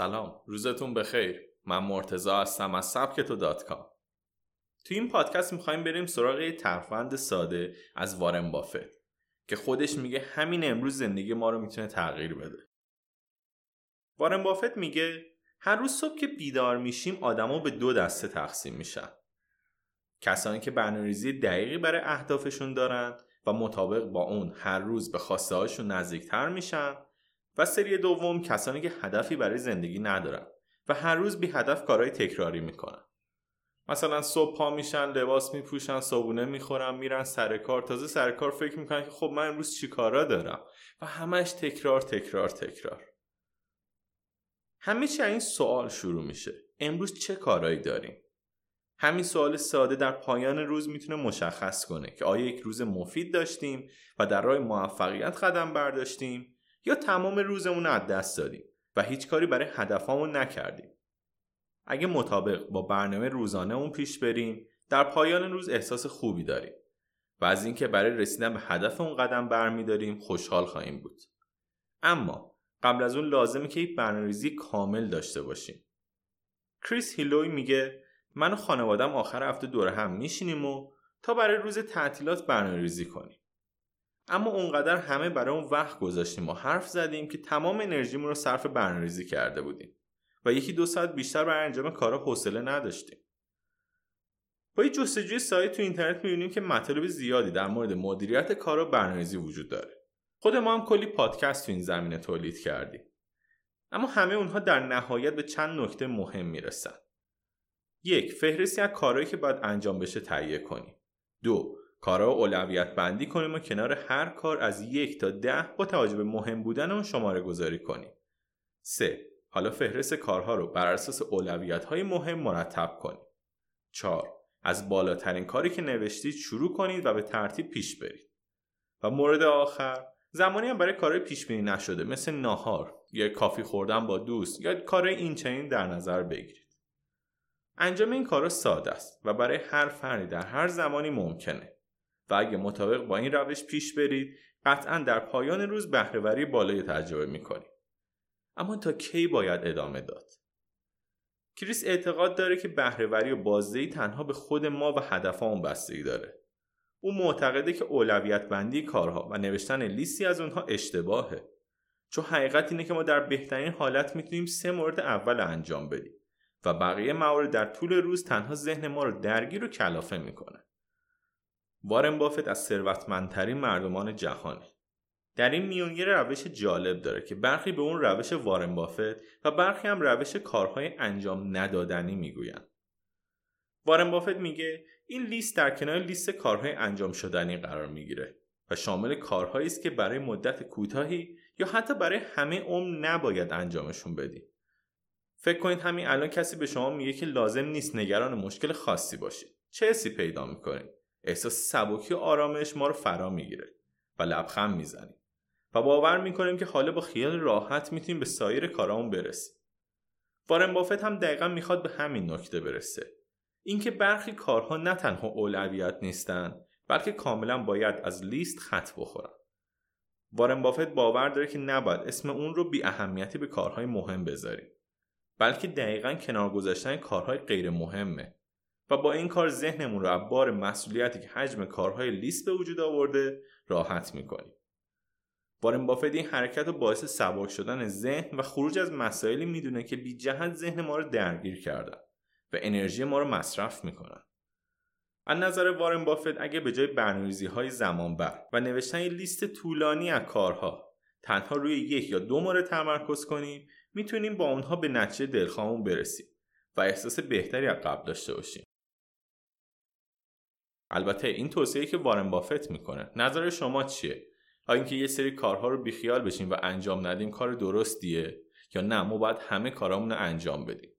سلام. روزتون بخیر. من مرتزا هستم از سبکتو دات کام. تو این پادکست می‌خوایم بریم سراغ یه ترفند ساده از وارن بافت که خودش میگه همین امروز زندگی ما رو می‌تونه تغییر بده. وارن بافت میگه هر روز صبح که بیدار میشیم آدما به دو دسته تقسیم میشن. کسانی که برنامه‌ریزی دقیقی برای اهدافشون دارن و مطابق با اون هر روز به خواسته هاشون نزدیکتر میشن و سری دوم کسانی که هدفی برای زندگی ندارن و هر روز بی هدف کارهای تکراری می‌کنن. مثلا صبح پا میشن لباس میپوشن صابونه می‌خورن میرن سر کار. تازه سر کار فکر می‌کنن که خب من امروز چی کارا دارم؟ و همش تکرار تکرار تکرار. چی این سوال شروع میشه. امروز چه کارایی داریم؟ همین سوال ساده در پایان روز می‌تونه مشخص کنه که آیا یک روز مفید داشتیم و در راه موفقیت قدم برداشتیم؟ یا تمام روزمون رو از دست دادیم و هیچ کاری برای هدفمون نکردیم. اگه مطابق با برنامه روزانه اون پیش بریم در پایان روز احساس خوبی داریم و از اینکه برای رسیدن به هدف اون قدم برمیداریم خوشحال خواهیم بود. اما قبل از اون لازمه که یک برنامه‌ریزی کامل داشته باشیم. کریس هیلوی میگه من و خانوادم آخر هفته دور هم میشینیم و تا برای روز تعطیلات برنامه‌ریزی کنیم. اما اونقدر همه برای اون وقت گذاشتیم و حرف زدیم که تمام انرژیمون رو صرف برنامه‌ریزی کرده بودیم و یکی دو ساعت بیشتر برای انجام کارا حوصله نداشتیم. با یه جستجوی سایت تو اینترنت می‌بینیم که مطالب زیادی در مورد مدیریت کار و برنامه‌ریزی وجود داره. خود ما هم کلی پادکست تو این زمینه تولید کردیم. اما همه اونها در نهایت به چند نکته مهم می‌رسن. یک فهرستی از کارهایی که باید انجام بشه تهیه کنیم. دو کارا اولویت بندی کنیم و کنار هر کار از یک تا ده با توجه به مهم بودن اون شماره گذاری کنیم 3. حالا فهرست کارها رو بر اساس اولویت های مهم مرتب کنید 4. از بالاترین کاری که نوشتید شروع کنید و به ترتیب پیش برید و مورد آخر زمانی هم برای کارهای پیش بینی نشده مثل ناهار یا کافی خوردن با دوست یا کار این چنین در نظر بگیرید انجام این کارا ساده است و برای هر فردی در هر زمانی ممکنه و اگه مطابق با این روش پیش برید قطعا در پایان روز بهرهوری بالایی تجربه می‌کنید. اما تا کی باید ادامه داد؟ کریس اعتقاد داره که بهرهوری و بازدهی تنها به خود ما و هدفمون بستگی داره. او معتقده که اولویت بندی کارها و نوشتن لیستی از اونها اشتباهه. چون حقیقت اینه که ما در بهترین حالت می‌تونیم سه مورد اول انجام بدیم و بقیه موارد در طول روز تنها ذهن ما رو درگیر و کلافه می‌کنه وارن بافت از ثروتمندترین مردمان جهانه در این میون یه روش جالب داره که برخی به اون روش وارن بافت و برخی هم روش کارهای انجام ندادنی می‌گویند وارن بافت میگه این لیست در کنار لیست کارهای انجام شدنی قرار می‌گیره و شامل کارهایی است که برای مدت کوتاهی یا حتی برای همه عمر نباید انجامشون بدی. فکر کنید همین الان کسی به شما میگه که لازم نیست نگران مشکل خاصی باشید. چه حسی پیدا می‌کنید؟ احساس سبکی و آرامش ما رو فرا می‌گیره و لبخند می‌زنیم و باور می‌کنیم که حالا با خیال راحت می‌تونیم به سایر کارامون برسیم. وارن بافت هم دقیقا می‌خواد به همین نکته برسه. اینکه برخی کارها نه تنها اولویت نیستند بلکه کاملا باید از لیست خط بخورن. وارن بافت باور داره که نباید اسم اون رو بی اهمیتی به کارهای مهم بذاریم. بلکه دقیقا کنار گذاشتن کارهای غیر مهمه و با این کار ذهنمون رو از بار مسئولیتی که حجم کارهای لیست به وجود آورده راحت می‌کنیم. وارن بافت این حرکت رو باعث سبک شدن ذهن و خروج از مسائلی می‌دونه که بی جهت ذهن ما رو درگیر کردن و انرژی ما رو مصرف می‌کنن. از نظر وارن بافت اگه به جای برنامه‌ریزی های زمان بر و نوشتن لیست طولانی از کارها تنها روی یک یا دو مورد تمرکز کنیم می‌تونیم با اونها به نتیجه دلخواهمون برسیم و احساس بهتری از قبل داشته باشیم. البته این توصیه که وارن بافت می‌کنه. نظر شما چیه؟ آیا اینکه یه سری کارها رو بیخیال بشیم و انجام ندیم کار درستیه؟ یا نه ما باید همه کارامون رو انجام بدیم.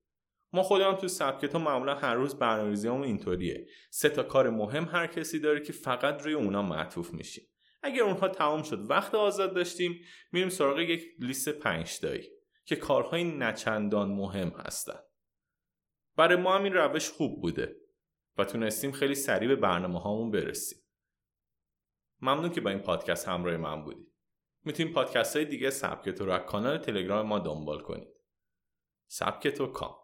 ما خودمون تو سبکت معمولا هر روز برنامه‌ریزیمون اینطوریه. سه تا کار مهم هر کسی داره که فقط روی اونا معطوف میشیم. اگر اونها تمام شد وقت آزاد داشتیم میریم سراغ یک لیست پنج تایی که کارهای نچندان مهم هستن. برای ما هم این روش خوب بوده. و تونستیم خیلی سریع به برنامه هامون برسیم. ممنون که با این پادکست همراه من بودید. می‌تونید پادکست های دیگه سبکت رو از کانال تلگرام ما دنبال کنید. سبک تو کام.